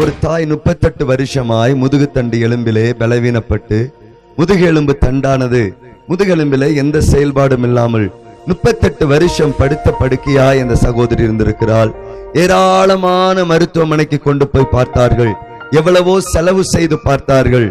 ஒரு தாய் முப்பத்தெட்டு வருஷமாய் முதுகுத்தண்டு எலும்பிலே பலவீனப்பட்டு முதுகெலும்பு தண்டானது. முதுகெலும்பிலே எந்த செயல்பாடும் இல்லாமல் முப்பத்தெட்டு வருஷம் படுத்த படுக்கையாய் அந்த சகோதரி இருந்திருக்கிறாள். ஏராளமான மருத்துவமனைக்கு கொண்டு போய் பார்த்தார்கள். எவ்வளவோ செலவு செய்து பார்த்தார்கள்.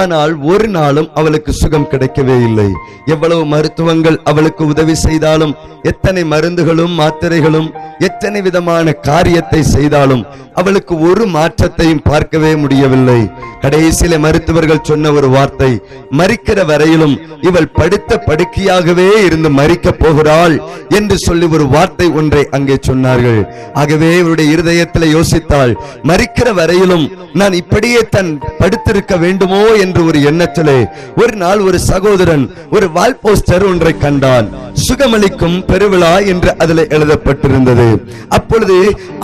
ஆனால் ஒரு நாளும் அவளுக்கு சுகம் கிடைக்கவே இல்லை. எவ்வளவு மருத்துவங்கள் அவளுக்கு உதவி செய்தாலும் எத்தனை மருந்துகளும் மாத்திரைகளும் எத்தனை விதமான காரியத்தை செய்தாலும் அவளுக்கு ஒரு மாற்றத்தையும் பார்க்கவே முடியவில்லை. கடைசியில மருத்துவர்கள் சொன்ன ஒரு வார்த்தை மறிக்கிற வரையிலும் இவள் படுத்த படுக்கையாகவே இருந்து மறிக்க போகிறாள் என்று சொல்லி ஒரு வார்த்தை ஒன்றை அங்கே சொன்னார்கள். ஆகவே இவருடைய இருதயத்தில் யோசித்தாள் மறிக்கிற வரையிலும் நான் இப்படியே தன் படுத்திருக்க வேண்டுமோ என்று ஒரு எண்ணத்திலே ஒரு நாள் ஒரு சகோதரன் ஒரு வால் போஸ்டர் ஒன்றை கண்டான். சுகமளிக்கும் பெருவிழா என்று அதில் எழுதப்பட்டிருந்தது. அப்பொழுது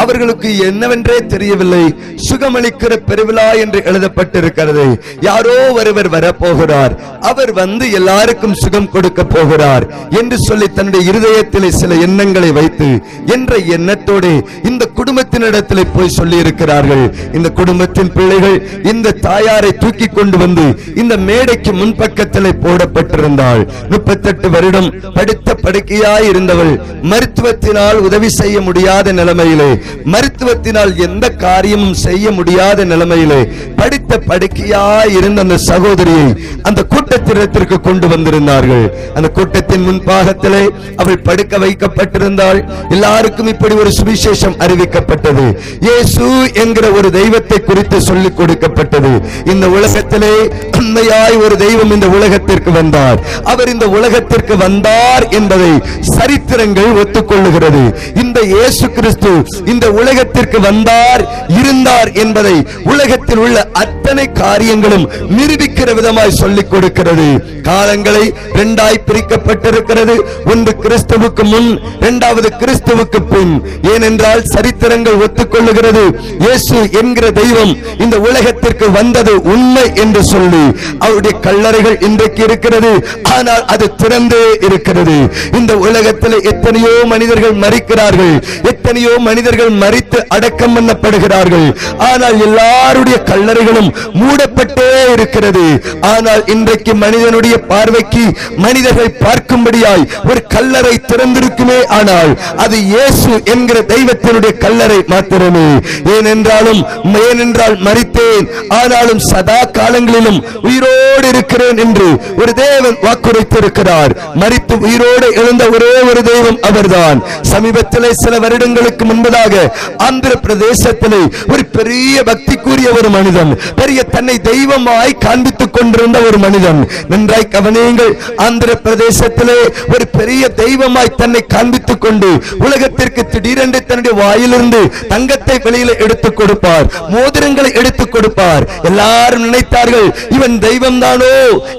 அவர்களுக்கு என்னவென்றே தெரியவில்லை. சுகமளிக்கிற பெருவிழா என்று எழுதப்பட்டிருக்கிறது. யாரோ ஒருவர் வரப்போகிறார். அவர் வந்து எல்லாருக்கும் சுகம் கொடுக்க போகிறார் என்று சொல்லி தன்னுடைய இருதயத்தில் சில எண்ணங்களை வைத்து என்ற எண்ணத்தோடு இந்த குடும்பத்தினிடத்தில் போய் சொல்லி இருக்கிறார்கள் இந்த குடும்பத்தின் பிள்ளைகள் இந்த தாயாரை தூக்கி கொண்டு வந்து வந்து இந்த மேடைக்கு முன்பக்கத்தில் போடப்பட்டிருந்தாள். முப்பத்தெட்டு வருடம் படுத்த படுக்கையாய் இருந்தவள் மருத்துவத்தினால் உதவி செய்ய முடியாத நிலைமையிலே மருத்துவத்தினால் எந்த காரியமும் செய்ய முடியாத நிலைமையிலே படித்த படுக்கையாய் இருந்த அந்த சகோதரியை அந்த கூட்டத்திடத்திற்கு கொண்டு வந்திருந்தார்கள். அந்த கூட்டத்தின் முன்பாகத்திலே அவள் படுக்க வைக்கப்பட்டிருந்தாள். எல்லாருக்கும் இப்படி ஒரு சுவிசேஷம் அறிவிக்கப்பட்டது. இயேசு என்கிற ஒரு தெய்வத்தை குறித்து சொல்லிக் கொடுக்கப்பட்டது. இந்த உலகத்திலே உண்மையாய் ஒரு தெய்வம் இந்த உலகத்திற்கு வந்தார். அவர் இந்த உலகத்திற்கு வந்தார் என்பதை சரித்திரங்கள் ஒத்துக்கொள்ளுகிறது. இந்த இயேசு கிறிஸ்து இந்த உலகத்திற்கு வந்தார் இருந்தார் என்பதை உலகத்தில் உள்ள அத்தனை காரியங்களும் நிரூபிக்கிற விதமாய் சொல்லிக் கொடுக்கிறது. காலங்களை இரண்டாய் பிரிக்கப்பட்டிருக்கிறது. ஒன்று கிறிஸ்துவுக்கு முன் இரண்டாவது கிறிஸ்துவுக்கு பின். ஏனென்றால் சரித்திரங்கள் ஒத்துக்கொள்ளுகிறது. இயேசு என்கிற தெய்வம் இந்த உலகத்திற்கு வந்தது உண்மை என்று என்று சொல்லி அவருடைய கல்லறைகள் இன்றைக்கு இருக்கிறது. ஆனால் அது திறந்தே இருக்கிறது. இந்த உலகத்தில் எத்தனையோ மனிதர்கள் மறிக்கிறார்கள். எத்தனையோ மனிதர்கள் மறித்து அடக்கம் பண்ணப்படுகிறார்கள். ஆனால் எல்லாருடைய கல்லறைகளும் மூடப்பட்டே இருக்கிறது. ஆனால் இன்றைக்கு மனிதனுடைய பார்வைக்கு மனிதர்கள் பார்க்கும்படியாய் ஒரு கல்லறை திறந்திருக்குமே ஆனால் அது இயேசு என்கிற தெய்வத்தினுடைய கல்லறை மாத்திரமே. ஏனென்றாலும் ஏனென்றால் மறித்தேன். ஆனாலும் சதா காலங்கள் காலங்களிலும் உயிரோடு இருக்கிறேன் என்று ஒரு தேவன் வாக்குரைத்திருக்கிறார். மறித்து உயிரோடு எழுந்த ஒரே ஒரு தெய்வம் அவர்தான். சமீபத்திலே சில வருடங்களுக்கு முன்பதாக ஆந்திர பிரதேசத்திலே ஒரு பெரிய பக்தி கூறிய ஒரு மனிதன் பெரிய தன்னை தெய்வமாய் காண்பித்துக் கொண்டிருந்த ஒரு மனிதன். நன்றாய் கவனியுங்கள் ஆந்திர பிரதேசத்திலே ஒரு பெரிய தெய்வமாய் தன்னை காண்பித்துக் கொண்டு உலகத்திற்கு திடீரென்று தன்னுடைய வாயிலிருந்து தங்கத்தை வெளியில எடுத்துக் கொடுப்பார் மோதிரங்களை எடுத்துக் கொடுப்பார். எல்லாரும் நினைத்தார்கள் இவன் தெய்வம் தானோ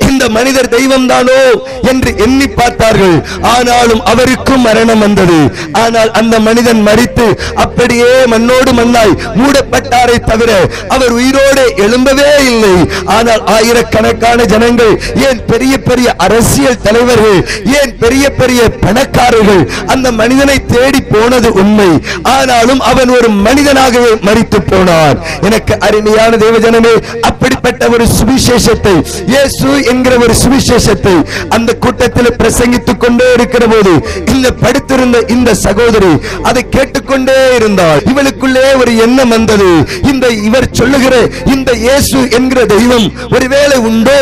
இந்த மனிதர் தெய்வம் தானோ என்று எண்ணி பார்த்தார்கள். ஆனாலும் அவருக்கும் மரணம் வந்தது. ஆனால் அந்த மனிதன் மறித்து அப்படியே மண்ணோடு மண்ணாய் மூடப்பட்டாரை தவிர அவர் உயிரோடு எழும்பவே இல்லை. ஆனால் ஆயிரக்கணக்கான ஜனங்கள் ஏன் பெரிய பெரிய அரசியல் தலைவர்கள் ஏன் பெரிய பெரிய பணக்காரர்கள் அந்த மனிதனை தேடி போனது உண்மை. ஆனாலும் அவன் ஒரு மனிதனாகவே மறித்து போனான். எனக்கு அருமையான தேவஜனமே அப்படிப்பட்ட ஒரு சுவிசேஷத்தை இயேசு என்கிற ஒரு சுவிசேஷத்தை அந்த கூட்டத்தில் பிரசங்கித்துக் கொண்டே இருக்கிற போது இந்த படுத்திருந்த இந்த சகோதரி அதை கேட்டுக்கொண்டே இருந்தாள். இவளுக்குள்ளே ஒரு எண்ணம் வந்தது. இந்த இவர் சொல்லுகிற இந்த இயேசு என்கிற தெய்வம் ஒருவேளை உண்டோ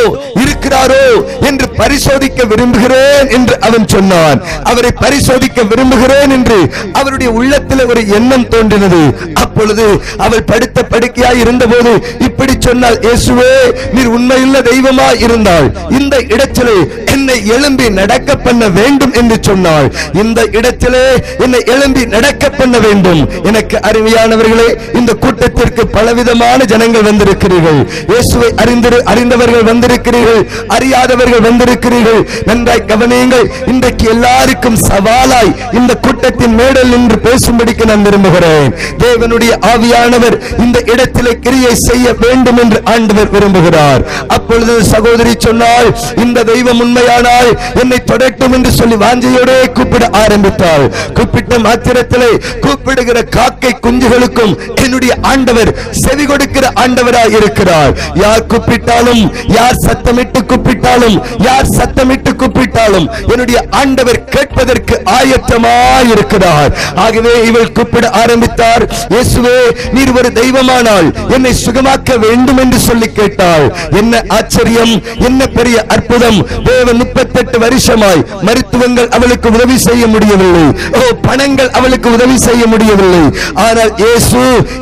இருக்கிறாரோ என்று பரிசோதிக்க விரும்புகிறேன் என்று அவன் சொன்னான். அவரை பரிசோதிக்க விரும்புகிறேன் என்று அவருடைய உள்ளத்தில் ஒரு எண்ணம் தோன்றினது. அப்பொழுது அவள் படுத்த படுக்கையாய் இருந்தபோது இப்படி சொன்னால் இயேசுவே நீர் உண்மையுள்ள தெய்வமா இருந்தால் இந்த இடத்திலே என்னை எழும்பி நடக்க பண்ண வேண்டும் என்று சொன்னாள். இந்த இடத்திலே என்னை எழும்பி நடக்க பண்ண வேண்டும். எனக்கு அருமையானவர்களே இந்த கூட்டத்திற்கு பலவிதமான ஜனங்கள் வந்திருக்கிறீர்கள். இயேசுவை அறிந்திரு அறிந்தவர்கள் வந்திருக்கிறீர்கள். அறியாதவர்கள் வந்திருக்கிறீர்கள். நன்றாய் கவனியுங்கள். இன்றைக்கு எல்லாருக்கும் சவாலாய் இந்த கூட்டத்தின் மேடல் நின்று பேசும்படிக்கு நான் விரும்புகிறேன். தேவனுடைய ஆவியானவர் இந்த இடத்திலே கிரியை செய்ய வேண்டும் என்று ஆண்டவர் விரும்புகிறார். அப்பொழுது சகோதரி சொன்னால் இந்த தெய்வம் உண்மை உண்மையானால் என்னை தொடட்டும் என்று சொல்லி வாஞ்சையோட கூப்பிட ஆரம்பித்தாள். கூப்பிட்ட மாத்திரத்திலே கூப்பிடுகிற காக்கை குஞ்சுகளுக்கும் என்னுடைய ஆண்டவர் செவி கொடுக்கிற ஆண்டவராய் இருக்கிறார். யார் கூப்பிட்டாலும் யார் சத்தமிட்டு கூப்பிட்டாலும் யார் சத்தமிட்டு கூப்பிட்டாலும் என்னுடைய ஆண்டவர் கேட்பதற்கு ஆயத்தமாய் இருக்கிறார். ஆகவே இவள் கூப்பிட ஆரம்பித்தார் இயேசுவே நீர் ஒரு தெய்வமானால் என்னை சுகமாக்க வேண்டும் என்று சொல்லி கேட்டாள். என்ன ஆச்சரியம் என்ன பெரிய அற்புதம் தேவன் முப்பத்தெட்டு வருஷமாய் மருத்துவங்கள் அவளுக்கு உதவி செய்ய முடியவில்லை. ஓ பணங்கள் அவளுக்கு உதவி செய்ய முடியவில்லை. ஆனால் இயேசு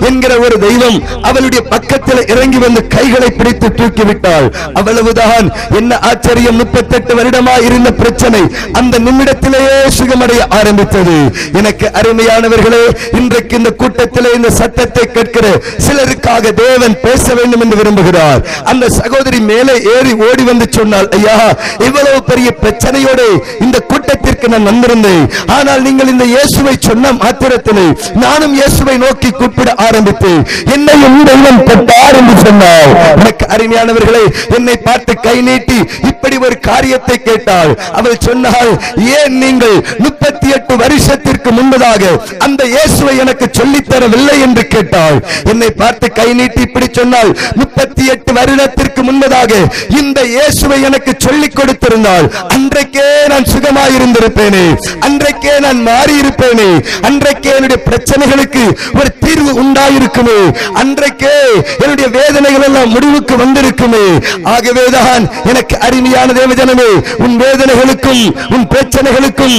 என்கிற ஒரு தெய்வம் அவளுடைய பக்கத்தில் இறங்கி வந்து கைகளை பிடித்து தூக்கிவிட்டாள். அவ்வளவுதான். என்ன ஆச்சரியம்? முப்பத்தெட்டு வருடமாய் இருந்த பிரச்சனை அந்த நிமிடத்திலேயே சுகமடைய ஆரம்பித்தது. எனக்கு அருமையானவர்களே இன்றைக்கு இந்த கூட்டத்திலே இந்த சத்தத்தை கேட்கிற சிலருக்காக தேவன் பேச வேண்டும் என்று விரும்புகிறார். அந்த சகோதரி மேலே ஏறி ஓடி வந்து சொன்னால் ஐயா இவ்வளவு பெரிய பிரச்சனையோடு இந்த கூட்டத்திற்கு நான் வந்திருந்தேன். ஆனால் நீங்கள் இந்த இயேசுவை சொன்ன மாத்திரத்திலே நானும் இயேசுவை நோக்கி கூப்பிட ஆரம்பித்தேன். என்னையும் தெய்வம் தொட்டார் என்று சொன்னார். எனக்கு அருமையானவர்களே என்னை பார்த்து கை நீட்டி இப்படி ஒரு காரியத்தை கேட்டாள். அவள் சொன்னால் ஏன் நீங்கள் முப்பத்தி எட்டு வருஷத்திற்கு முன்பதாக அந்த இயேசுவை எனக்கு சொல்லித் தரவில்லை என்று கேட்டாள். என்னை பார்த்து கை நீட்டி இப்படி சொன்னால் முப்பத்தி எட்டு வருடத்திற்கு முன்பதாக இந்த இயேசுவை எனக்கு சொல்லிக் கொடுத்திருந்தால் அன்றைக்கே நான் சுகமாயிருந்திருப்பேனே. அன்றைக்கே நான் மாறி இருப்பேனே அன்றைக்கே என்னுடைய பிரச்சனைகளுக்கு ஒரு தீர்வு உண்டாயிருக்குமே. அன்றைக்கே என்னுடைய வேதனைகள் எல்லாம் முடிவுக்கு வந்திருக்குமே. ஆகவேதான் எனக்கு அருமையான தேவஜனமே உன் வேதனைகளுக்கும் உன் பிரச்சனைகளுக்கும்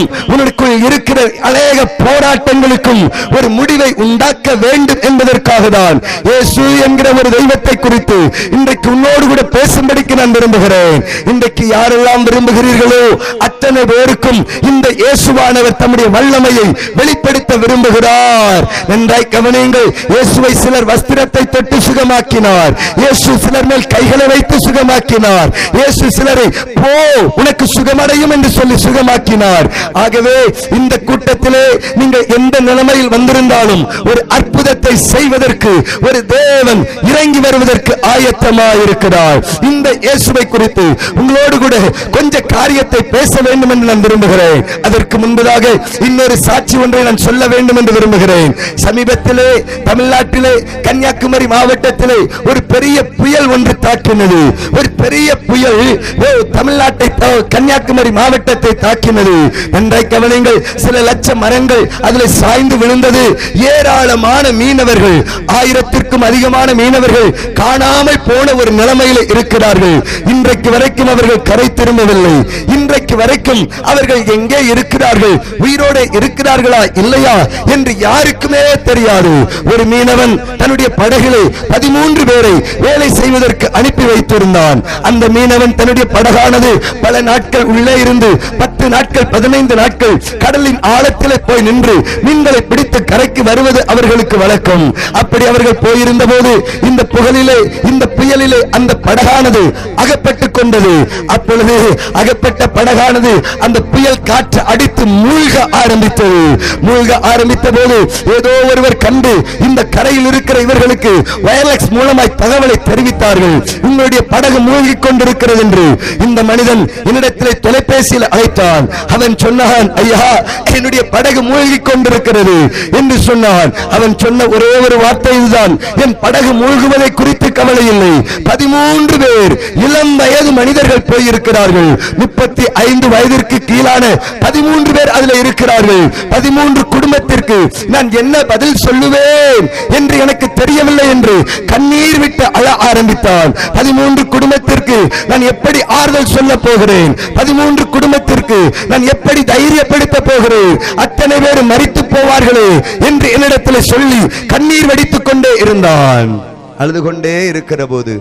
உனக்குள் இருக்கிற அநேக போராட்டங்களுக்கும் ஒரு முடிவை உண்டாக்க வேண்டும் என்பதற்காக தான் இயேசு என்கிற ஒரு தெய்வத்தை குறித்து இன்றைக்கு உன்னோடு கூட பேசும்படிக்கு நான் விரும்புகிறேன். இன்றைக்கு யாரெல்லாம் விரும்புகிறீர்களோ அத்தனை பேருக்கும் இந்த இயேசுவானவர் தம்முடைய வல்லமையை வெளிப்படுத்த விரும்புகிறார். நன்றாய் கவனியுங்கள் இயேசுவை சிலர் வஸ்திரத்தை தொட்டு சுகமாக்கினார். இயேசு சிலர் மேல் கைகளை வைத்து சுகமாக்கினார். இயேசு சிலரை போ உனக்கு சுகமடையும் என்று சொல்லி சுகமாக்கினார். ஆகவே இந்த கூட்டத்திலே நீங்கள் எந்த நிலைமையில் வந்திருந்தாலும் ஒரு அற்புதத்தை செய்வதற்கு ஒரு தேவன் இறங்கி வருவதற்கு ஆயத்தமாயிருக்கிறார். இந்த இயேசுவை குறித்து உங்களோடு கூட கொஞ்ச காரியத்தை பேச வேண்டும் என்று நான் விரும்புகிறேன். அதற்கு முன்பதாக இன்னொரு சாட்சி ஒன்றை நான் சொல்ல வேண்டும் என்று விரும்புகிறேன். சமீபத்திலே தமிழ்நாட்டிலே கன்னியாகுமரி மாவட்டத்திலே ஒரு பெரிய புயல் ஒன்று தாக்கினது. ஒரு பெரிய புயல் ஓ, தமிழ்நாட்டை தா- கன்னியாகுமரி மாவட்டத்தை தாக்கினது. நன்றாய் கவனிங்கள் சில லட்ச மரங்கள் அதில் சாய்ந்து விழுந்தது. ஏராளமான மீனவர்கள் ஆயிரத்திற்கும் அதிகமான மீனவர்கள் காணாமல் போன ஒரு நிலைமையில் இருக்கிறார்கள். இன்றைக்கு வரைக்கும் அவர்கள் கரை திரும்பவில்லை. இன்றைக்கு வரைக்கும் அவர்கள் எங்கே இருக்கிறார்கள்? உயிரோடு இருக்கிறார்களா? இல்லையா? என்று யாருக்குமே தெரியாது. ஒரு மீனவன் தன்னுடைய படகிலே பதிமூன்று பேரை வேலை செய்வதற்கு அனுப்பி வைத்திருந்தான். அந்த மீனவன் தன்னுடைய படகானது பல நாட்கள் உள்ளே இருந்து பத்து நாட்கள் பதினைந்து நாட்கள் கடலின் ஆழத்திலே போய் நின்று மீன்களை பிடித்து கரைக்கு வருவது அவர்களுக்கு வழக்கம். அப்படி அவர்கள் போயிருந்த போது இந்த புகழிலே இந்த புயலிலே அந்த படகானது அகப்பட்டுக் கொண்டது. அப்பொழுது அகப்பட்ட படகானது அந்த புயல் காற்று அடித்து மூழ்க ஆரம்பித்தது. மூழ்க ஆரம்பித்த போது ஏதோ ஒருவர் கண்டு இந்த கரையில் இருக்கிற இவர்களுக்கு வயர்லெஸ் மூலமாய் தகவலை தெரிவித்தார்கள். உங்களுடைய படகு மூழ்கிக் கொண்டிருக்கிறது என்று இந்த மனிதன் என்னிடத்திலே தொலைபேசியில் அழைத்தான். அவன் சொன்னான் ஐயா என்னுடைய படகு மூழ்கி கொண்டிருக்கிறது என்று சொன்னான். அவன் சொன்ன ஒரே ஒரு வார்த்தை இதுதான். என் படகு மூழ்குவதை குறித்து கவலை இல்லை. பதிமூன்று பேர் இளம் வயது மனிதர்கள் போயிருக்கிறார்கள். முப்பத்தி ஐந்து வயதிற்கு கீழான பதிமூன்று பேர் அதுல இருக்கிறார்கள். பதிமூன்று குடும்பத்திற்கு நான் என்ன பதில் சொல்லுவேன் என்று எனக்கு தெரியவில்லை என்று கண்ணீர் விட்டு அழ ஆரம்பித்தான். பதிமூன்று குடும்பத்திற்கு நான் எப்படி ஆறுதல் சொல்ல போகிறேன்? பதிமூன்று குடும்பத்திற்கு நான் எப்படி தைரியப்படுத்த போகிறேன். அத்தனை பேர் மறித்து போவார்களே என்று என்னிடத்தில் சொல்லி கண்ணீர் வடித்துக் கொண்டே இருந்தான் அழுது கொண்டே இருக்கிற போது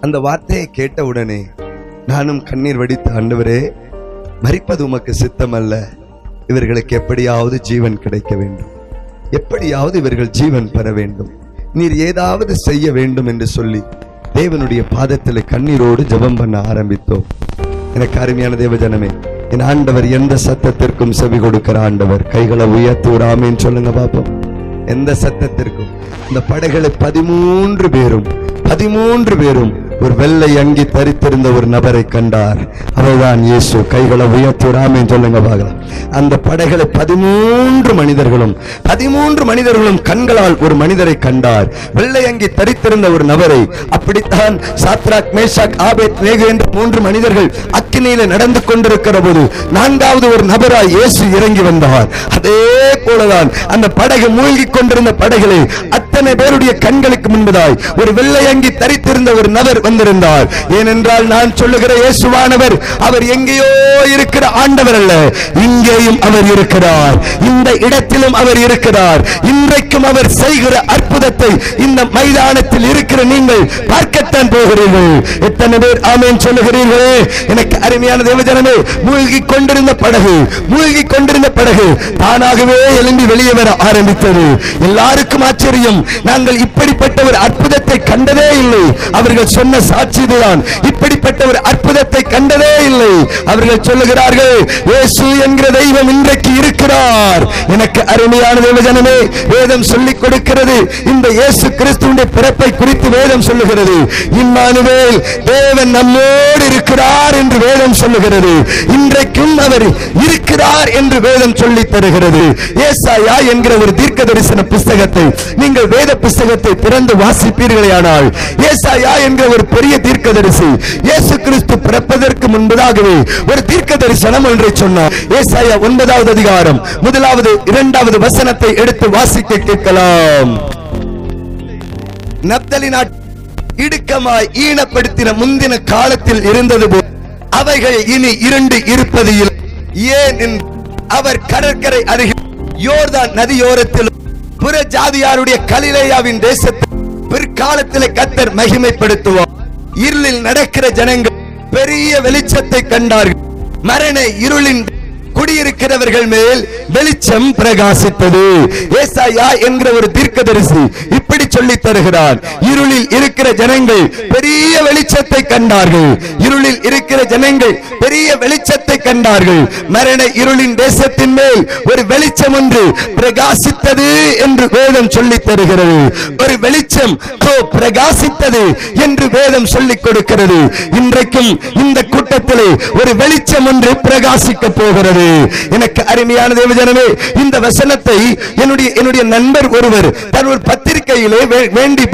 அந்த வார்த்தையை கேட்ட உடனே நானும் கண்ணீர் வடித்து ஆண்டவரே மறிப்பது உமக்கு சித்தமல்ல. இவர்களுக்கு எப்படியாவது ஜீவன் கிடைக்க வேண்டும். எப்படியாவது இவர்கள் ஜீவன் பெற வேண்டும். நீர் ஏதாவது செய்ய வேண்டும் என்று சொல்லி தேவனுடைய பாதத்தில் கண்ணீரோடு ஜெபம் பண்ண ஆரம்பித்தோம். எனக்கு அருமையான தேவஜனமே என் ஆண்டவர் எந்த சத்தத்திற்கும் செவி கொடுக்கிற ஆண்டவர்? கைகளை உயர்த்தி ஒரு ஆமீன். சொல்லுங்க பாப்போம் எந்த சத்தத்திற்கும். இந்த படைகளை பதிமூன்று பேரும் பதிமூன்று பேரும் ஒரு வெள்ளை அங்கி தரித்திருந்த ஒரு நபரை கண்டார். அவர்தான் இயேசு. கைகளை உயர்த்தி சொல்லுங்க பார்க்கலாம் அந்த படைகளை பதிமூன்று மனிதர்களும் பதிமூன்று மனிதர்களும் கண்களால் ஒரு மனிதரை கண்டார். வெள்ளை அங்கி தரித்திருந்த ஒரு நபரை அப்படித்தான் சாத்ராக் மேஷாக் ஆபேத் மேகு என்ற மூன்று மனிதர்கள் அக்கினியில நடந்து கொண்டிருக்கிற போது நான்காவது ஒரு நபராய் இயேசு இறங்கி வந்தார். அதே போலதான் அந்த படகு மூழ்கி கொண்டிருந்த படகளை அத்தனை பேருடைய கண்களுக்கு முன்பதாய் ஒரு வெள்ளை அங்கி தரித்திருந்த ஒரு நபர் வந்திருந்தார். ஏனென்றால் நான் சொல்லுகிற இயேசுவானவர் அவர் எங்கேயோ இருக்கிற ஆண்டவர் அல்ல. இங்கேயும் அவர் இருக்கிறார். இந்த இடத்திலும் அவர் இருக்கிறார். இன்றைக்கும் அவர் செய்கிற அற்புதத்தை இந்த மைதானத்தில் இருக்கிற நீங்கள் பார்க்கத்தான் போகிறீர்கள். எத்தனை பேர் ஆமேன் சொல்லுகிறீர்களே? எனக்கு அருமையான தேவஜனமே மூழ்கி கொண்டிருந்த படகு மூழ்கி கொண்டிருந்த படகு தானாகவே எழும்பி வெளியே வர ஆரம்பித்தது. எல்லாருக்கும் ஆச்சரியம். நாங்கள் இப்படிப்பட்ட ஒரு அற்புதத்தை கண்டதே இல்லை. அவர்கள் சொன்ன சாட்சி இதுதான். இப்படிப்பட்ட ஒரு அற்புதத்தை கண்டதே இல்லை. அவர்கள் சொல்லுகிறார்கள் இயேசு என்கிற தெய்வம் இன்றைக்கு இருக்கிறார். எனக்கு அருமையான தேவஜனமே வேதம் சொல்லிக் கொடுக்கிறது. இந்த இயேசு கிறிஸ்துவின் பிறப்பை குறித்து வேதம் சொல்லுகிறது. இம்மானுவேல் தேவன் நம்மோடு இருக்கிறார் என்று வேதம் சொல்லுகிறது. இன்றைக்கும் அவர் இருக்கிறார் என்று வேதம் சொல்லி தருகிறது. ஏசாயா என்கிற ஒரு தீர்க்க தரிசன புஸ்தகத்தை நீங்கள் வேத புஸ்தகத்தை திறந்து வாசிப்பீர்களேயானால் ஏசாயா என்கிற ஒரு பெரிய தீர்க்கதரிசி இயேசு கிறிஸ்து பிறப்பதற்கு முன்பதாகவே ஒரு தீர்க்க தரிசனம் ஒன்றை சொன்னார். ஏசாயா ஒன்பதாவது அதிகாரம் முதலாவது இரண்டாவது வசனத்தை எடுத்து வாசிக்க கேட்கலாம். நப்தலி நாட் இடுக்கமாய் ஈனப்படுத்தின முந்தின காலத்தில் இருந்தது போல் அவைகள் இனி இரண்டு இருப்பது இல்லை ஏன் அவர் கடற்கரை அருகில் யோர்தான் நதியோரத்திலும் புற ஜாதியாருடைய கலிலேயாவின் தேசத்தை பிற்காலத்திலே கத்தர் மகிமைப்படுத்துவார். இருளில் நடக்கிற ஜனங்கள் பெரிய வெளிச்சத்தை கண்டார்கள். மரண இருளின் குடியிருக்கிறவர்கள் மேல் வெளிச்சம் பிரகாசித்தது. ஏசாயா என்கிற ஒரு தீர்க்கதரிசி இப்படி சொல்லி தருகிறார். இருளில் இருக்கிற ஜனங்கள் பெரிய வெளிச்சத்தை கண்டார்கள். இருளில் இருக்கிற ஜனங்கள் பெரிய வெளிச்சத்தை கண்டார்கள். மரண இருளின் தேசத்தின் மேல் ஒரு வெளிச்சம் ஒன்று பிரகாசித்தது என்று வேதம் சொல்லி தருகிறது. ஒரு வெளிச்சம் பிரகாசித்தது என்று வேதம் சொல்லிக் கொடுக்கிறது. இன்றைக்கும் இந்த கூட்டத்திலே ஒரு வெளிச்சம் ஒன்று பிரகாசிக்க போகிறது. எனக்கு அருமையான தேவஜனமே இந்த வசனத்தை என்னுடைய என்னுடைய நண்பர் ஒருவர் தன் ஒரு பத்திரிகையிலே வேண்டி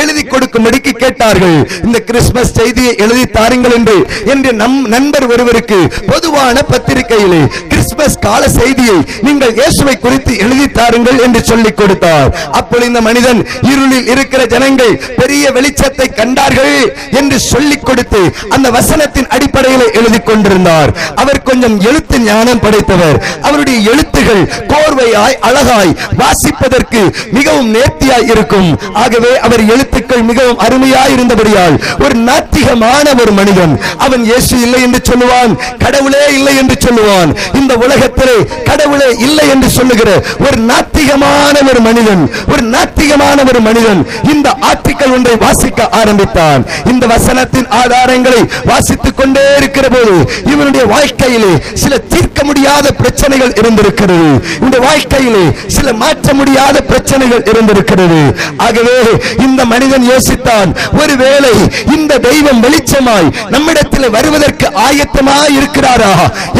எழுதி கொடுக்கும்படிக்கு கேட்டார்கள். இந்த கிறிஸ்துமஸ் செய்தியை எழுதி தாருங்கள் என்று என்று நம் நண்பர் ஒருவருக்கு பொதுவான பத்திரிகையிலே கிறிஸ்துமஸ் கால செய்தியை நீங்கள் இயேசுவை குறித்து எழுதி தாருங்கள் என்று சொல்லிக் கொடுத்தார். அப்பொழுது இந்த மனிதன் இருளில் இருக்கிற ஜனங்கள் பெரிய வெளிச்சத்தை கண்டார்கள் என்று சொல்லிக் கொடுத்து அந்த வசனத்தின் அடிப்படையில் எழுதி கொண்டிருந்தார். அவர் கொஞ்சம் எழுத்து ஞானம் படைத்தவர். அவருடைய எழுத்துகள் கோர்வையாய் அழகாய் வாசிப்பதற்கு மிகவும் நேர்த்தியாய் இருக்கும். ஆகவே அவர் எழுத்துக்கள் மிகவும் அருமையாய் இருந்தபடியால் ஒரு நாத்திகமான ஒரு மனிதன். அவன் இயேசு இல்லை என்று சொல்லுவான் கடவுளே இல்லை என்று சொல்லுவான். இந்த உலகத்திலே கடவுளே இல்லை என்று சொல்லுகிற ஒரு நாத்திகமான ஒரு மனிதன் ஒரு நாத்திகமான ஒரு மனிதன் இந்த ஆர்டிக்கல் ஒன்றை வாசிக்க ஆரம்பித்தான். இந்த வசனத்தின் ஆதாரங்களை வாசித்துக் கொண்டே இருக்கிற போது இவனுடைய வாழ்க்கையிலே சில தீர்க்க முடியாத பிரச்சனைகள் இருந்திருக்கிறது. இந்த வாழ்க்கையிலே சில மாற்ற முடியாத பிரச்சனைகள் இருந்திருக்கிறது. ஆகவே இந்த மனிதன் யோசித்தான் ஒருவேளை இந்த தெய்வம் வெளிச்சமாய் நம்மிடத்தில் வருவதற்கு ஆயத்தமாய் இருக்கிறாரா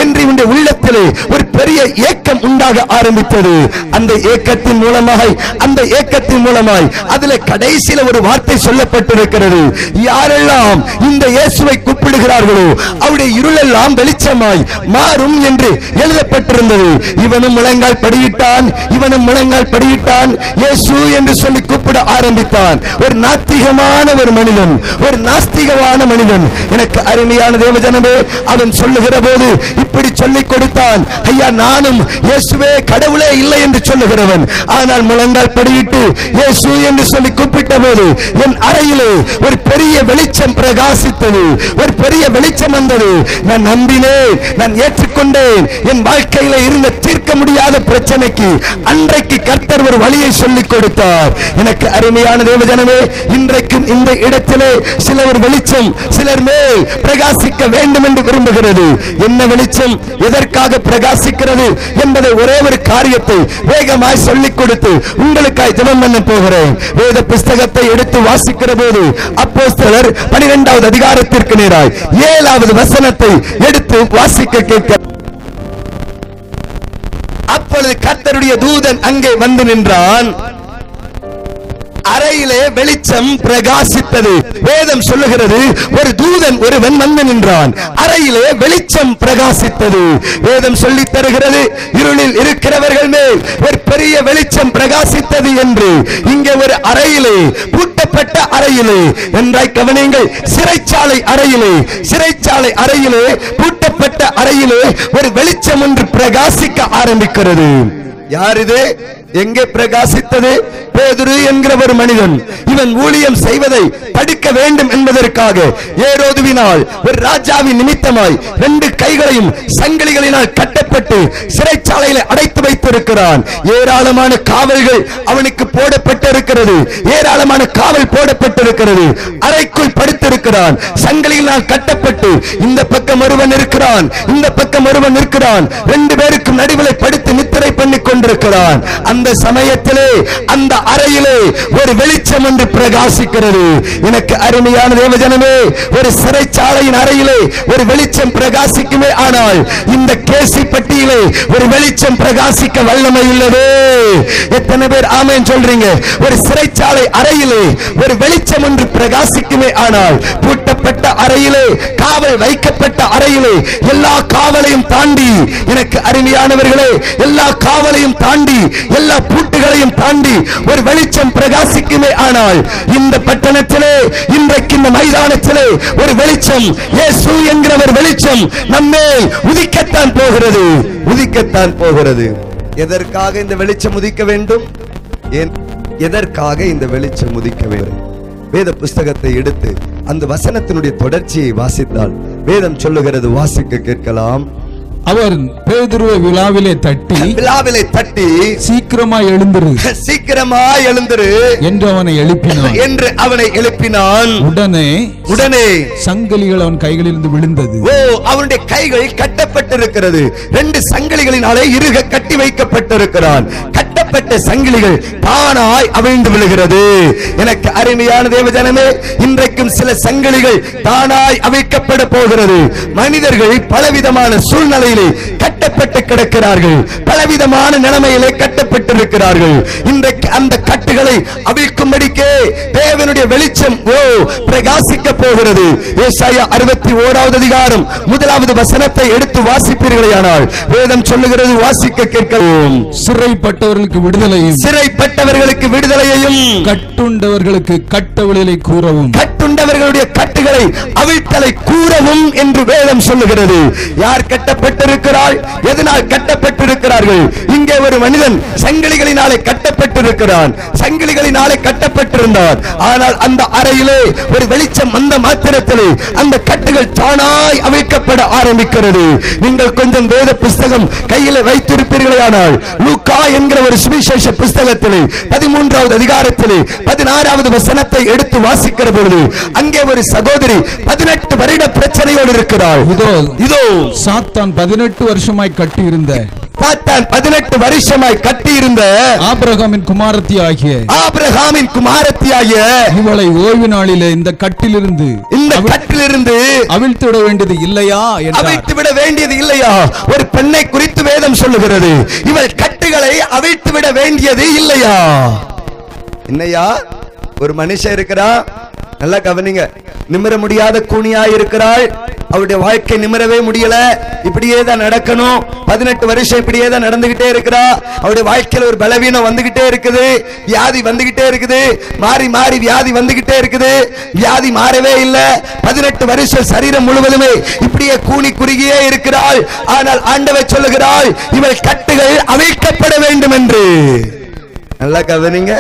என்று இந்த உள்ளத்திலே ஒரு பெரிய ஏக்கம் உண்டாக ஆரம்பித்தது. அந்த ஏக்கத்தின் மூலமாய் அந்த ஏக்கத்தின் மூலமாய் அதுல கடைசியில ஒரு வார்த்தை சொல்லப்பட்டிருக்கிறது. யாரெல்லாம் இந்த இயேசுவை கூப்பிடுகிறார்களோ அவருடைய இருளெல்லாம் வெளிச்சமாய் மாறும் என்று எழுதப்பட்டிருந்தது. இவனும் முழங்கால் படியிட்டான் இவனும் முழங்கால் படியிட்டான். இயேசு என்று சொல்லி கூப்பிட ஆரம்பித்தான். ஒரு நாத்திகமான ஒரு மனிதன் ஒரு நாஸ்திகமான மனிதன். எனக்கு அருமையான தேவஜனமே அவன் சொல்லுகிற போது இப்படி சொல்லிக் கொடுத்தான். ஐயா நானும் இயேசுவே கடவுளே இல்லை என்று சொல்லுகிறவன். ஆனால் முழங்கால் படியிட்டு இயேசு என்று சொல்லி கூப்பிட்ட போது என் அறையிலே ஒரு பெரிய வெளிச்சம் பிரகாசித்தது. ஒரு பெரிய வெளிச்சம் வந்தது. நான் நம்பினேன் நான் ஏற்றுக்கொண்டேன். ஆமேன் என் வாழ்க்கையில இருந்த தீர்க்க முடியாத பிரச்சனைக்கு அன்றைக்கு கர்த்தர் ஒரு வழியை சொல்லிக் கொடுத்தார். எனக்கு அருமையான தேவஜனமே இன்றைக்கும் இந்த இடத்திலே சிலர் வெளிச்சம் சிலர் மேல் பிரகாசிக்க வேண்டும் என்று விரும்புகிறது. என்ன வெளிச்சம்? எதற்காக பிரகாசிக்கிறது என்பதை ஒரே ஒரு காரியத்தை வேகமாய் சொல்லிக் கொடுத்து உங்களுக்காய் ஜபம் பண்ண போகிறேன். வேத புஸ்தகத்தை எடுத்து வாசிக்கிற போது சிலர் பனிரெண்டாவது அதிகாரத்திற்கு நேராய் ஏழாவது வசனத்தை எடுத்து வாசிக்க கேட்க அப்பொழுது கத்தருடைய தூதன் அங்கே வந்து நின்றான். அறையிலே வெளிச்சம் பிரகாசித்தது. வேதம் சொல்லுகிறது ஒரு தூதன் ஒருவன் வந்து நின்றான். அறையிலே வெளிச்சம் பிரகாசித்தது. வேதம் சொல்லி தருகிறது இருளில் இருக்கிறவர்கள் மேல் ஒரு பெரிய வெளிச்சம் பிரகாசித்தது என்று. இங்கே ஒரு அறையிலே பூட்டப்பட்ட அறையிலே. என்றாய் கவனியுங்கள் சிறைச்சாலை அறையிலே சிறைச்சாலை அறையிலே மூடப்பட்ட அறையிலே ஒரு வெளிச்சம் ஒன்று பிரகாசிக்க ஆரம்பிக்கிறது. யார் இது? எங்கே பிரகாசித்தது? பேதுரு என்கிற ஒரு மனிதன். இவன் ஊழியம் செய்வதை தடுக்க வேண்டும் என்பதற்காக ஏரோதுவினால் ஒரு ராஜாவின் நிமித்தமாய் ரெண்டு கைகளையும் சங்கிலிகளினால் கட்டப்பட்டு சிறைச்சாலையில் அடைத்து வைத்திருக்கிறான். ஏராளமான காவல்கள் அவனுக்கு போடப்பட்டிருக்கிறது. ஏராளமான காவல் போடப்பட்டிருக்கிறது. அறைக்குள் படுத்திருக்கிறான். சங்கிலியினால் கட்டப்பட்டு இந்த பக்கம் ஒருவன் இருக்கிறான். இந்த பக்கம் ஒருவன் இருக்கிறான். ரெண்டு பேருக்கும் நடுவிலை படுத்து நித்திரை பண்ணி கொண்டிருக்கிறான். அந்த சமயத்திலே அந்த அறையிலே ஒரு வெளிச்சம் என்று பிரகாசிக்கிறது. எனக்கு அருமையான தேவஜனமே ஒரு சிறைச்சாலையின் அறையிலே ஒரு வெளிச்சம் பிரகாசிக்குமே ஆனால் இந்த கேசி பட்டியிலே ஒரு வெளிச்சம் பிரகாசிக்க வல்லமை உள்ளது. எத்தனை பேர் ஆமேன் சொல்றீங்க? ஒரு சிறைச்சாலை அறையிலே ஒரு வெளிச்சம் ஒன்று பிரகாசிக்குமே ஆனால் பூட்டப்பட்ட அறையிலே காவல் வைக்கப்பட்ட அறையிலே எல்லா காவலையும் தாண்டி எனக்கு அருமையானவர்களே எல்லா காவலையும் தாண்டி எல்லா பூட்டுகளையும் தாண்டி ஒரு வெளிச்சம் பிரகாசிக்குமே ஆனால் இந்த பட்டணத்திலே இன்றைக்கு இந்த மைதானத்திலே ஒரு வெளிச்சம் இயேசு என்கிற ஒரு வெளிச்சம் நம்மே உதிக்கத்தான் போகிறது. உதிக்கத்தான் போகிறது. எதற்காக இந்த வெளிச்சம் உதிக்க வேண்டும்? ஏன் எதற்காக இந்த வெளிச்சம் உதிக்க வேண்டும்? வேத புஸ்தகத்தை எடுத்து அந்த வசனத்தினுடைய தொடர்ச்சியை வாசித்தால் வேதம் சொல்லுகிறது வாசிக்க கேட்கலாம். அவர் பேதுருவை விழாவிலே தட்டி விழாவிலே தட்டி சீக்கிரமா எழுந்திரு. சீக்கிரமா எழுந்திரு. என்று அவனை எழுப்பினான். என்று அவனை எழுப்பினான். உடனே உடனே சங்கிலிகள் அவன் கைகளிலிருந்து விழுந்தது. ஓ அவனுடைய கைகள் கட்டப்பட்டிருக்கிறது. ரெண்டு சங்கிலிகளினாலே இறுக கட்டி வைக்கப்பட்டிருக்கிறான். கட்டப்பட்ட சங்கிலிகள் தானாய் அவிழ்ந்து விழுகிறது. எனக்கு அருமையான தேவஜனமே இன்றைக்கும் சில சங்கிலிகள் தானாய் அவிழ்க்கப்பட போகிறது. மனிதர்கள் பலவிதமான சூழ்நிலையிலே கட்டப்பட்டு கிடக்கிறார்கள். பலவிதமான நிலைமையிலே கட்டப்பட்டிருக்கிறார்கள். இன்றைக்கு அந்த கட்டுகளை அவிழ்க்கும்படிக்கே தேவனுடைய வெளிச்சம் ஓ பிரகாசிக்க போகிறது. ஏசாயா அறுபத்தி ஓராவது அதிகாரம் முதலாவது வசனத்தை எடுத்து வாசிப்பீர்களேயானால் வேதம் சொல்லுகிறது வாசிக்க கேட்கவும். சிறைப்பட்டவர்களுக்கு விடுதலையும் சிறைப்பட்டவர்களுக்கு விடுதலையையும் கட்டுண்டவர்களுக்கு கட்டவிழலை கூறவும் கட்டுண்டவர்களுடைய கட்டுகளை அவிழ்த்தலை கூறவும் என்று வேதம் சொல்லுகிறது. யார் கட்டப்பட்டிருக்கிறாள்? எதனால் கட்டப்பட்டிருக்கிறார்கள்? இங்கே ஒரு மனிதன் சங்கிலிகளினாலே கட்டப்பட்டிருக்கிறான். சங்கிலிகளினாலே கட்டப்பட்டிருந்தான் ஆனால் அந்த அறையிலே ஒரு வெளிச்சம் வந்த மாத்திரத்திலே அந்த கட்டுகள் தானாய் அவிழ்க்கப்பட ஆரம்பிக்கிறது. நீங்கள் கொஞ்சம் வேத புஸ்தகம் கையில் வைத்திருப்பீர்களானால் லூக்கா என்கிற ஒரு சுவிசேஷ புஸ்தகத்திலே பதிமூன்றாவது அதிகாரத்திலே பதினாறாவது வசனத்தை எடுத்து வாசிக்கிற பொழுது அங்கே ஒரு சகோதரி பதினெட்டு வருட பிரச்சனையோடு இருக்கிறாள். இதோ இதோ சாத்தான் பதினெட்டு வருஷமாய் கட்டியிருந்த சாத்தான் பதினெட்டு வருஷமாய் கட்டியிருந்த ஆபிரகாமின் குமாரத்தி ஆகிய ஆபிரகாமின் குமாரத்தியாகிய இவளை ஓய்வு நாளிலே இந்த கட்டிலிருந்து இந்த கட்டிலிருந்து அவிழ்த்து விட வேண்டியது இல்லையா அவிழ்த்து விட வேண்டியது இல்லையா? ஒரு பெண்ணை குறித்து வேதம் சொல்லுகிறது. இவள் கட்டுகளை அவிழ்த்து விட வேண்டியது இல்லையா? என்னையா? ஒரு மனுஷன் இருக்கிறா நல்லா கவனிங்க. நிமிர முடியாத கூணியா இருக்கிறாள். அவருடைய வாழ்க்கை நிமிரவே முடியல. இப்படியே தான் நடக்கணும். பதினெட்டு வருஷம் இப்படியே தான் நடந்துகிட்டே இருக்கிறா. அவருடைய வாழ்க்கையில் ஒரு பலவீனம் வந்துகிட்டே இருக்குது. வியாதி வந்துகிட்டே இருக்குது. மாறி மாறி வியாதி வந்துகிட்டே இருக்குது. வியாதி மாறவே இல்லை. பதினெட்டு வருஷம் சரீரம் முழுவதுமே இப்படியே கூனி குறுகியே இருக்கிறாள். ஆனால் ஆண்டவர் சொல்லுகிறாள் இவள் கட்டுகள் அவிழ்க்கப்பட வேண்டும் என்று நல்லா கவனிங்க.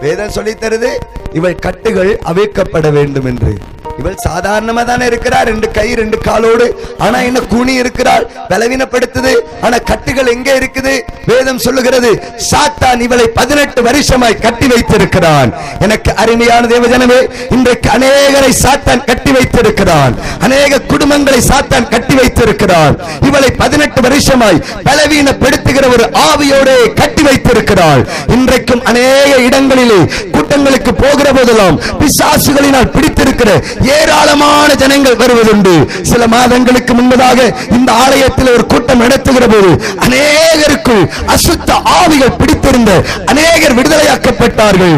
வேதம் சொல்லி தருது இவை கட்டுகள் அவிழ்க்கப்பட வேண்டும் என்று. இவள் சாதாரணமா தானே இருக்கிறா? ரெண்டு கை ரெண்டு காலோடு. ஆனா என்ன குனி இருக்கிறாள்? பலவீனப்படுத்துது. ஆனா கட்டுகள் எங்கே இருக்குது? வேதம் சொல்லுகிறது சாத்தான் இவளை பதினெட்டு வருஷமாய் கட்டி வைத்திருக்கிறான். எனக்கு அருமையான தேவஜனமே இன்றைக்கு அநேகரை சாத்தான் கட்டி வைத்திருக்கிறான். அநேக குடும்பங்களை சாத்தான் கட்டி வைத்திருக்கிறான். இவளை பதினெட்டு வருஷமாய் பலவீனப்படுத்துகிற ஒரு ஆவியோட கட்டி வைத்திருக்கிறாள். இன்றைக்கும் அநேக இடங்களிலே கூட்டங்களுக்கு போகிற போதெல்லாம் பிசாசுகளினால் பிடித்திருக்கிற ஏராளமான ஜனங்கள் வருவதுண்டு. சில மாதங்களுக்கு முன்பதாக இந்த ஆலயத்தில் ஒரு கூட்டம் நடத்துகிற போது அநேகருக்குள் அசுத்த ஆவிகள் பிடித்திருந்த அநேகர் விடுதலையாக்கப்பட்டார்கள்.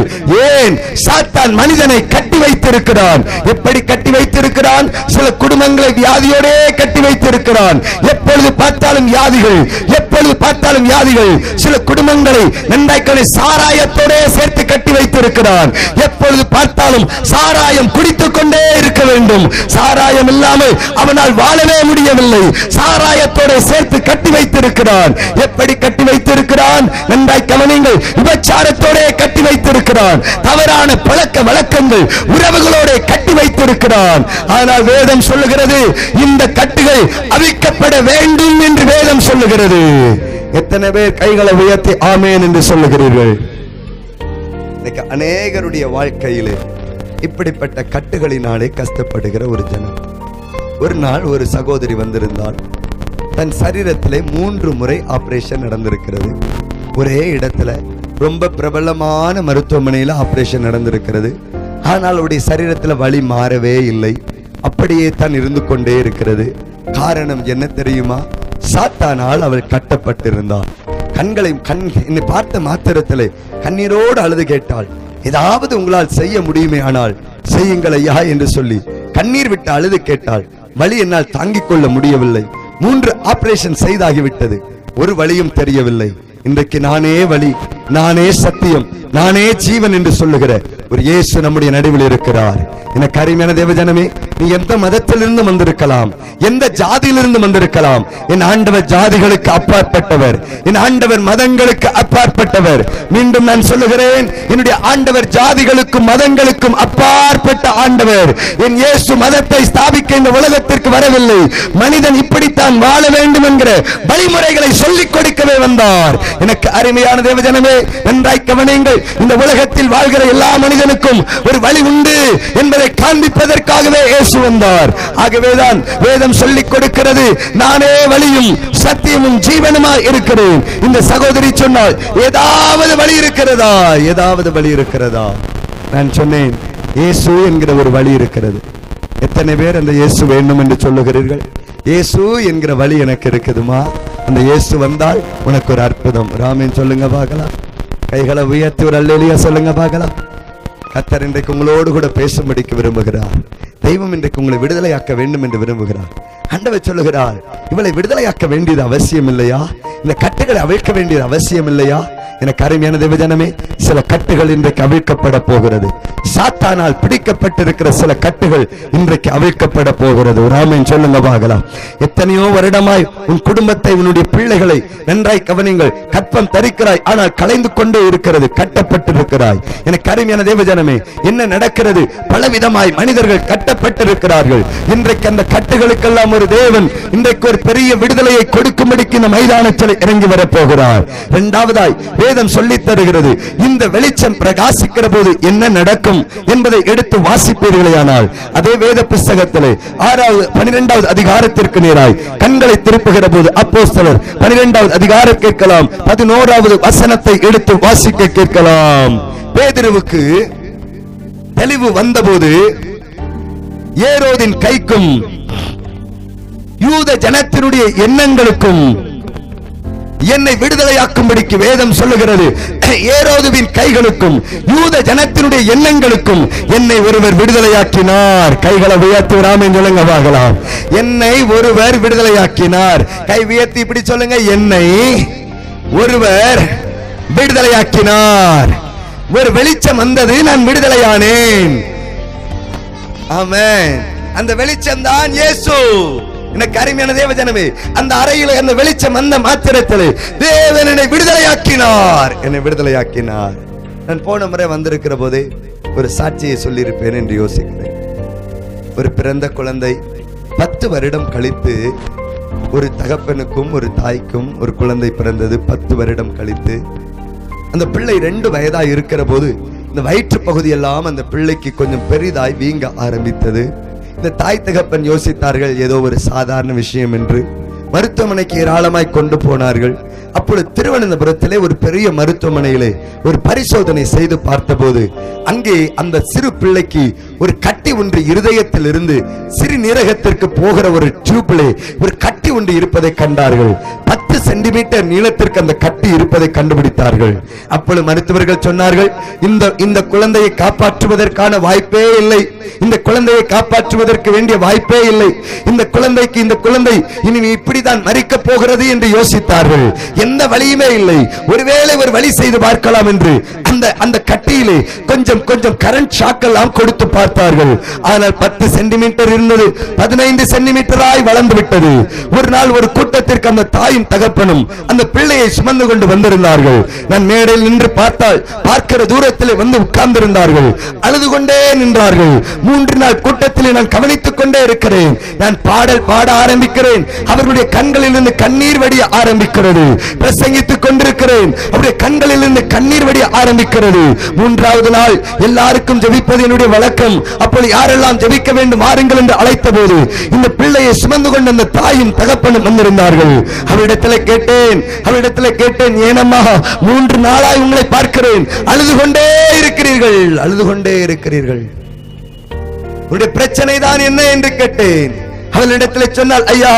ஏன்? சாத்தான் மனிதனை கட்டி வைத்திருக்கிறான். எப்படி கட்டி வைத்திருக்கிறான்? சில குடும்பங்களை வியாதியோடே கட்டி வைத்திருக்கிறான். எப்பொழுது பார்த்தாலும் வியாதிகள் எப்பொழுது பார்த்தாலும் வியாதிகள். சில குடும்பங்களை நன்றாய்க்களை சாராயத்தோட சேர்த்து கட்டி வைத்திருக்கிறான். எப்பொழுது பார்த்தாலும் சாராயம் குடித்துக் கொண்டே இருக்க வேண்டும். சாராயம் இல்லாமல் அவனால் வாழவே முடியவில்லை. சாராயத்தோட சேர்த்து கட்டி வைத்திருக்கிறான். எப்படி கட்டி வைத்திருக்கிறான்? நன்றாய் கவனிங்கள். விபச்சாரத்தோட கட்டி வைத்திருக்கிறான். தவறான பழக்க வழக்கங்கள் உறவுகளோட கட்டி வைத்திருக்கிறான். ஆனால் வேதம் சொல்லுகிறது இந்த கட்டுகள் அவிக்கப்பட வேண்டும் என்று வேதம் சொல்லுகிறது. எத்தனை பேர் கைகளை உயர்த்தி ஆமேன் என்று சொல்லுகிறீர்கள்? அநேகருடைய வாழ்க்கையிலே இப்படிப்பட்ட கட்டுகளினாலே கஷ்டப்படுகிற ஒரு ஜனம். ஒரு நாள் ஒரு சகோதரி வந்திருந்தாள். தன் சரீரத்திலே மூன்று முறை ஆபரேஷன் நடந்திருக்கிறது. ஒரே இடத்துல ரொம்ப பிரபலமான மருத்துவமனையில ஆபரேஷன் நடந்திருக்கிறது. ஆனால் அவருடைய சரீரத்துல வலி மாறவே இல்லை. அப்படியே தான் இருந்து கொண்டே இருக்கிறது. காரணம் என்ன தெரியுமா? சாத்தானால் அவள் கட்டப்பட்டிருந்தாள். கண்களை கண் என்னை பார்த்த மாத்திரத்திலே கண்ணீரோடு அழுது கேட்டாள். ஏதாவது உங்களால் செய்ய முடியுமே ஆனால் செய்யுங்கள் ஐயா என்று சொல்லி கண்ணீர் விட்டு அழுது கேட்டால் வழி என்னால் தாங்கிக் கொள்ள முடியவில்லை. மூன்று ஆபரேஷன் செய்தாகிவிட்டது. ஒரு வழியும் தெரியவில்லை. இன்றைக்கு நானே வழி நானே சத்தியம் நானே ஜீவன் என்று சொல்லுகிற ஒரு இயேசு நம்முடைய நடுவில் இருக்கிறார். எனக்கு அருமையான தேவஜனமே நீ எந்த மதத்திலிருந்து வந்திருக்கலாம் எந்த ஜாதியிலிருந்து வந்திருக்கலாம். என் ஆண்டவர் ஜாதிகளுக்கு அப்பாற்பட்டவர் என் ஆண்டவர் மதங்களுக்கு அப்பாற்பட்டவர். மீண்டும் நான் சொல்லுகிறேன் என்னுடைய ஆண்டவர் ஜாதிகளுக்கும் மதங்களுக்கும் அப்பாற்பட்ட ஆண்டவர். என் இயேசு மதத்தை ஸ்தாபிக்க இந்த உலகத்திற்கு வரவில்லை. மனிதன் இப்படித்தான் வாழ வேண்டும் என்கிற வழிமுறைகளை சொல்லிக் கொடுக்கவே வந்தார். எனக்கு அருமையான தேவஜனமே நன்றாய் கவனியுங்கள். இந்த உலகத்தில் வாழ்கிற எல்லா மனிதனுக்கும் ஒரு வழி உண்டு என்பதை காண்பிப்பதற்காகவே இயேசு வந்தார். ஆகவேதான் வேதம் சொல்லிக் கொடுக்கிறது நானே வழியும் சத்தியமும் ஜீவனுமா இருக்கிறேன். இந்த சகோதரி சொன்னால் ஏதாவது வழி இருக்கிறதா? ஏதாவது வழி இருக்கிறதா? நான் சொன்னேன் இயேசு என்கிற ஒரு வழி இருக்கிறது. எத்தனை பேர் அந்த இயேசு வேண்டும் என்று சொல்லுகிறீர்கள்? இயேசு என்கிற வழி எனக்கு இருக்குதுமா? அந்த இயேசு வந்தால் உனக்கு ஒரு அற்புதம். ராமன் சொல்லுங்க பார்க்கலாம். கைகளை உயர்த்தி ஒரு அல்லா சொல்லுங்க பார்க்கலாம். கத்தர் இன்றைக்கு உங்களோடு கூட பேசும்படிக்கு விரும்புகிறார். தெய்வம் இன்றைக்கு உங்களை விடுதலையாக்க வேண்டும் என்று விரும்புகிறார். ஆண்டவர் சொல்லுகிறார் இவளை விடுதலையாக்க வேண்டியது அவசியம் இல்லையா? இந்த கட்டுகளை அவிழ்க்க வேண்டியது அவசியம் இல்லையா? எனக்கு அருமையான தேவஜனமே சில கட்டுகள் இன்றைக்கு அவிழ்க்கப்பட போகிறது. சாத்தானால் பிடிக்கப்பட்டிருக்கிற சில கட்டுகள் இன்றைக்கு அவிழ்க்கப்பட போகிறது. ராமன் சொல்லுங்க பார்க்கலாம். எத்தனையோ வருடமாய் உன் குடும்பத்தை உன்னுடைய பிள்ளைகளை நன்றாய் கவனிங்கள். கற்பம் தரிக்கிறாய் ஆனால் கலைந்து கொண்டே இருக்கிறது கட்டப்பட்டிருக்கிறாய். எனக்கு அருமையான தேவஜனமே என்ன நடக்கிறது? பலவிதமாய் மனிதர்கள் கட்டப்பட்டிருக்கிறார்கள். இன்றைக்கு அந்த கட்டுகளுக்கெல்லாம் ஒரு தேவன் இன்றைக்கு ஒரு பெரிய விடுதலையை கொடுக்கும்படிக்கு இந்த மைதானத்தில் இறங்கி வரப்போகிறார் இரண்டாவதாய் வேதம் சொல்லி தருகிறது. இந்த வெளிச்சம் பிரகாசிக்கிற போது என்ன நடக்கும் என்பதை எடுத்து வாசிப்பீர்களேயானால் அதே வேத புஸ்தகத்திலே ஆறாவது பனிரெண்டாவது அதிகாரத்திற்கு நேராய் கண்களை திருப்புகிற போது அப்போ சிலர் பனிரெண்டாவது அதிகாரம் கேட்கலாம் பதினோராவது வசனத்தை எடுத்து வாசிக்க கேட்கலாம். பேதிருவுக்கு தெளிவு வந்தபோது ஏரோதின் கைக்கும் யூத ஜனத்தினுடைய எண்ணங்களுக்கும் என்னை விடுதலையாக்கும்படிக்கு வேதம் சொல்லுகிறது. ஏரோதுவின் கைகளுக்கும் யூத ஜனத்தினுடைய எண்ணங்களுக்கும் என்னை ஒருவர் விடுதலையாக்கினார். கைகளை உயர்த்தி விடாமல் சொல்லுங்க பார்க்கலாம். என்னை ஒருவர் விடுதலையாக்கினார். கை உயர்த்தி இப்படி சொல்லுங்க என்னை ஒருவர் விடுதலையாக்கினார். ஒரு வெளிச்சம் வந்தது நான் விடுதலையானேன். ஆமே அந்த வெளிச்சம் தான் இயேசு. எனக்கு அருமையான தேவஜனமே அந்த அறையில அந்த வெளிச்சம் அந்த மாத்திரத்தில் தேவன் என்னை விடுதலையாக்கினார். என்னை விடுதலையாக்கினார். நான் போன முறை வந்திருக்கிற போதே ஒரு சாட்சியை சொல்லியிருப்பேன் என்று யோசிக்கிறேன். ஒரு பிறந்த குழந்தை பத்து வருடம் கழித்து ஒரு தகப்பனுக்கும் ஒரு தாய்க்கும் ஒரு குழந்தை பிறந்தது பத்து வருடம் கழித்து அந்த பிள்ளை ரெண்டு வயதா இருக்கிற போது இந்த வயிற்று பகுதியெல்லாம் அந்த பிள்ளைக்கு கொஞ்சம் பெரிதாய் வீங்க ஆரம்பித்தது. இந்த தாய் தகப்பன் யோசித்தார்கள் ஏதோ ஒரு சாதாரண விஷயம் என்று. மருத்துவமனைக்கு ஏராளமாய் கொண்டு போனார்கள். அப்பொழுது திருவனந்தபுரத்திலே ஒரு பெரிய மருத்துவமனையிலே ஒரு பரிசோதனை செய்து பார்த்தபோது அங்கே அந்த சிறு பிள்ளைக்கு ஒரு கட்டி ஒன்று இருதயத்தில் இருந்து சிறுநீரகத்திற்கு போகிற ஒரு டியூப்லே ஒரு கட்டி ஒன்று இருப்பதை கண்டார்கள். பத்து சென்டிமீட்டர் நீளத்திற்கு அந்த கட்டி இருப்பதை கண்டுபிடித்தார்கள். அப்பொழுது மருத்துவர்கள் சொன்னார்கள் இந்த இந்த குழந்தையை காப்பாற்றுவதற்கான வாய்ப்பே இல்லை. இந்த குழந்தையை காப்பாற்றுவதற்கு வேண்டிய வாய்ப்பே இல்லை. இந்த குழந்தைக்கு இந்த குழந்தை இனி இப்படிதான் மறிக்க போகிறது என்று யோசித்தார்கள். எந்த வழியுமே இல்லை. ஒருவேளை ஒரு வழி செய்து பார்க்கலாம் என்று அந்த அந்த கட்டியிலே கொஞ்சம் கொஞ்சம் கரண்ட் ஷாக் எல்லாம் கொடுத்து பார்த்தார்கள். ஆனால் பத்து சென்டிமீட்டர் இருந்தது பதினைந்து சென்டிமீட்டராய் வளர்ந்து விட்டது. ஒரு நாள் ஒரு கூட்டத்திற்கு அந்த தாயும் தகப்பனும் அந்த பிள்ளையை சுமந்து கொண்டு வந்திருந்தார்கள். நான் மேடையில் நின்று பார்த்தால் பார்க்கிற தூரத்திலே வந்து உட்கார்ந்திருந்தார்கள். அழுது கொண்டே நின்றார்கள். மூன்று நாள் கூட்டத்திலே நான் கவனித்துக் கொண்டே இருக்கிறேன். நான் பாடல் பாட ஆரம்பிக்கிறேன். அவர்களுடைய கண்களில் இருந்து கண்ணீர் வடிய ஆரம்பிக்கிறது. பிரசங்கித்துக் கொண்டிருக்கிறேன். அவருடைய கண்களில் இருந்து கண்ணீர் வடிய ஆரம்பிக்கிறது. மூன்றாவது நாள் எல்லாருக்கும் ஜெபிப்பது என்னுடைய வழக்கம். அப்போது யாரெல்லாம் ஜெபிக்க வேண்டும் வாருங்கள் என்று அழைத்த போது இந்த பிள்ளையை சுமந்து கொண்ட அந்த தாயும் தகப்பனும் வந்திருந்தார்கள். அவரிடத்தில் கேட்டேன் அவரிடத்தில் கேட்டேன் ஏனம்மா மூன்று நாளாய் உங்களை பார்க்கிறேன். அழுது கொண்டே இருக்கிறீர்கள் அழுது கொண்டே இருக்கிறீர்கள். உங்களுடைய பிரச்சனை தான் என்ன? என்று கேட்டேன். அவளிடத்தில் சொன்னால் ஐயா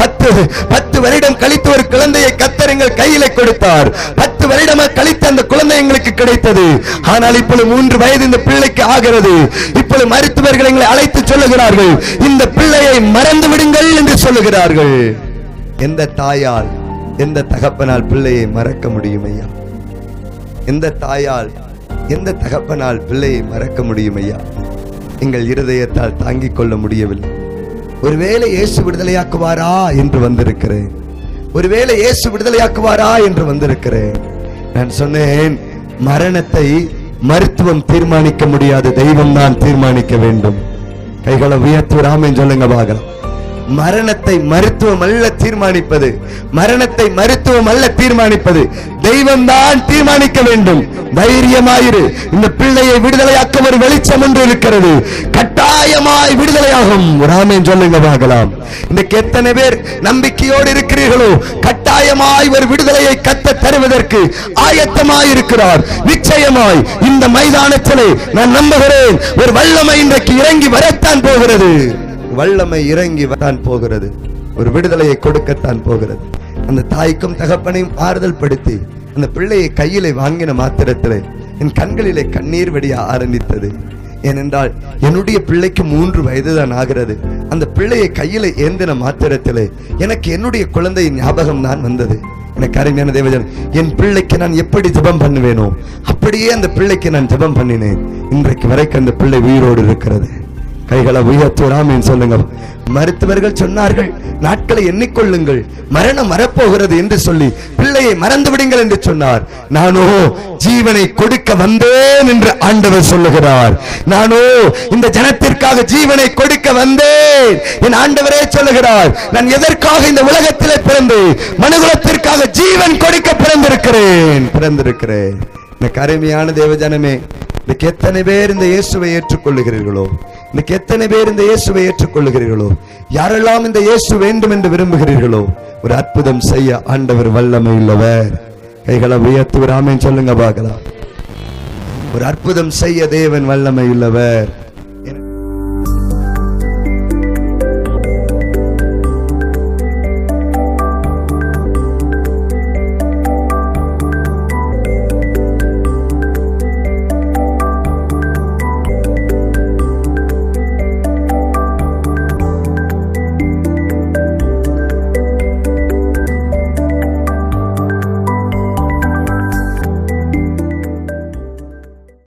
பத்து பத்து வருடம் கழித்து ஒரு குழந்தையை கத்தர் எங்கள் கையில கொடுத்தார். பத்து வருடமா கழித்து அந்த குழந்தை எங்களுக்கு கிடைத்தது. ஆனால் இப்பொழுது மூன்று வயது இந்த பிள்ளைக்கு ஆகிறது. இப்பொழுது மருத்துவர்கள் எங்களை அழைத்து சொல்லுகிறார்கள். இந்த பிள்ளையை மறந்து விடுங்கள் என்று சொல்லுகிறார்கள். எந்த தாயால் எந்த தகப்பனால் பிள்ளையை மறக்க முடியும் ஐயா? எந்த தாயால் எந்த தகப்பனால் பிள்ளையை மறக்க முடியும் ஐயா? எங்கள் இருதயத்தால் தாங்கிக் கொள்ள முடியவில்லை. ஒருவேளை இயேசு விடுதலையாக்குவாரா என்று வந்திருக்கிறேன். ஒருவேளை இயேசு விடுதலையாக்குவாரா என்று வந்திருக்கிறேன். நான் சொன்னேன் மரணத்தை மருத்துவம் தீர்மானிக்க முடியாது தெய்வம் தான் தீர்மானிக்க வேண்டும். கைகளை உயர்த்து ராமன் சொல்லுங்க பார்க்கலாம். மரணத்தை மருத்துவம் அல்ல தீர்மானிப்பது. மரணத்தை மருத்துவம் அல்ல தீர்மானிப்பது. தெய்வம் தான் தீர்மானிக்க வேண்டும். தைரியமாயிரு. இந்த பிள்ளையை விடுதலையாக்க ஒரு வெளிச்சம் ஒன்று இருக்கிறது. கட்டாயமாய் விடுதலையாகும். ராமன் சொல்லுங்க பார்க்கலாம். இன்னைக்கு எத்தனை பேர் நம்பிக்கையோடு இருக்கிறீர்களோ? கட்டாயமாய் ஒரு விடுதலையை கத்த தருவதற்கு ஆயத்தமாய் இருக்கிறார். நிச்சயமாய் இந்த மைதானத்திலே நான் நம்புகிறேன். ஒரு வல்லமை இன்றைக்கு இறங்கி வரத்தான் போகிறது. வல்லமை இறங்கி தான் போகிறது. ஒரு விடுதலையை கொடுக்கத்தான் போகிறது. அந்த தாய்க்கும் தகப்பனையும் ஆறுதல் படுத்தி அந்த பிள்ளையை கையிலே வாங்கின மாத்திரத்திலே என் கண்களிலே கண்ணீர் வடிய ஆரம்பித்தது. ஏனென்றால் என்னுடைய பிள்ளைக்கு மூன்று வயதுதான் ஆகிறது. அந்த பிள்ளையை கையில ஏந்தின மாத்திரத்திலே எனக்கு என்னுடைய குழந்தையின் ஞாபகம் தான் வந்தது. எனக்கு அருமையான தேவஜன் என் பிள்ளைக்கு நான் எப்படி ஜெபம் பண்ணுவேனோ அப்படியே அந்த பிள்ளைக்கு நான் ஜெபம் பண்ணினேன். இன்றைக்கு வரைக்கும் அந்த பிள்ளை உயிரோடு இருக்கிறது. கைகளை உயர்த்தோடாமேன்னு சொல்லுங்க. மருத்துவர்கள் சொன்னார்கள் நாட்களை எண்ணிக்கொள்ளுங்கள். மரணம் வரப்போகிறது என்று சொல்லி பிள்ளையை மறந்து விடுங்கள் என்று சொன்னார். நானோ ஜீவனை கொடுக்க வந்தேன் என்று ஆண்டவர் சொல்லுகிறார். நானோ இந்த ஜனத்திற்காக ஜீவனை கொடுக்க வந்தேன் என் ஆண்டவரே சொல்லுகிறார். நான் எதற்காக இந்த உலகத்திலே பிறந்து மனுகுலத்திற்காக ஜீவன் கொடுக்க பிறந்திருக்கிறேன்? பிறந்திருக்கிறேன். எனக்கு அருமையான தேவஜனமே இன்னைக்கு எத்தனை பேர் இந்த இயேசுவை ஏற்றுக்கொள்ளுகிறீர்களோ? இன்னைக்கு எத்தனை பேர் இந்த இயேசுவை ஏற்றுக்கொள்ளுகிறீர்களோ? யாரெல்லாம் இந்த இயேசு வேண்டும் என்று விரும்புகிறீர்களோ? ஒரு அற்புதம் செய்ய ஆண்டவர் வல்லமை உள்ளவர். கைகளை உயர்த்து சொல்லுங்க பார்க்கலாம். ஒரு அற்புதம் செய்ய தேவன் வல்லமை உள்ளவர்.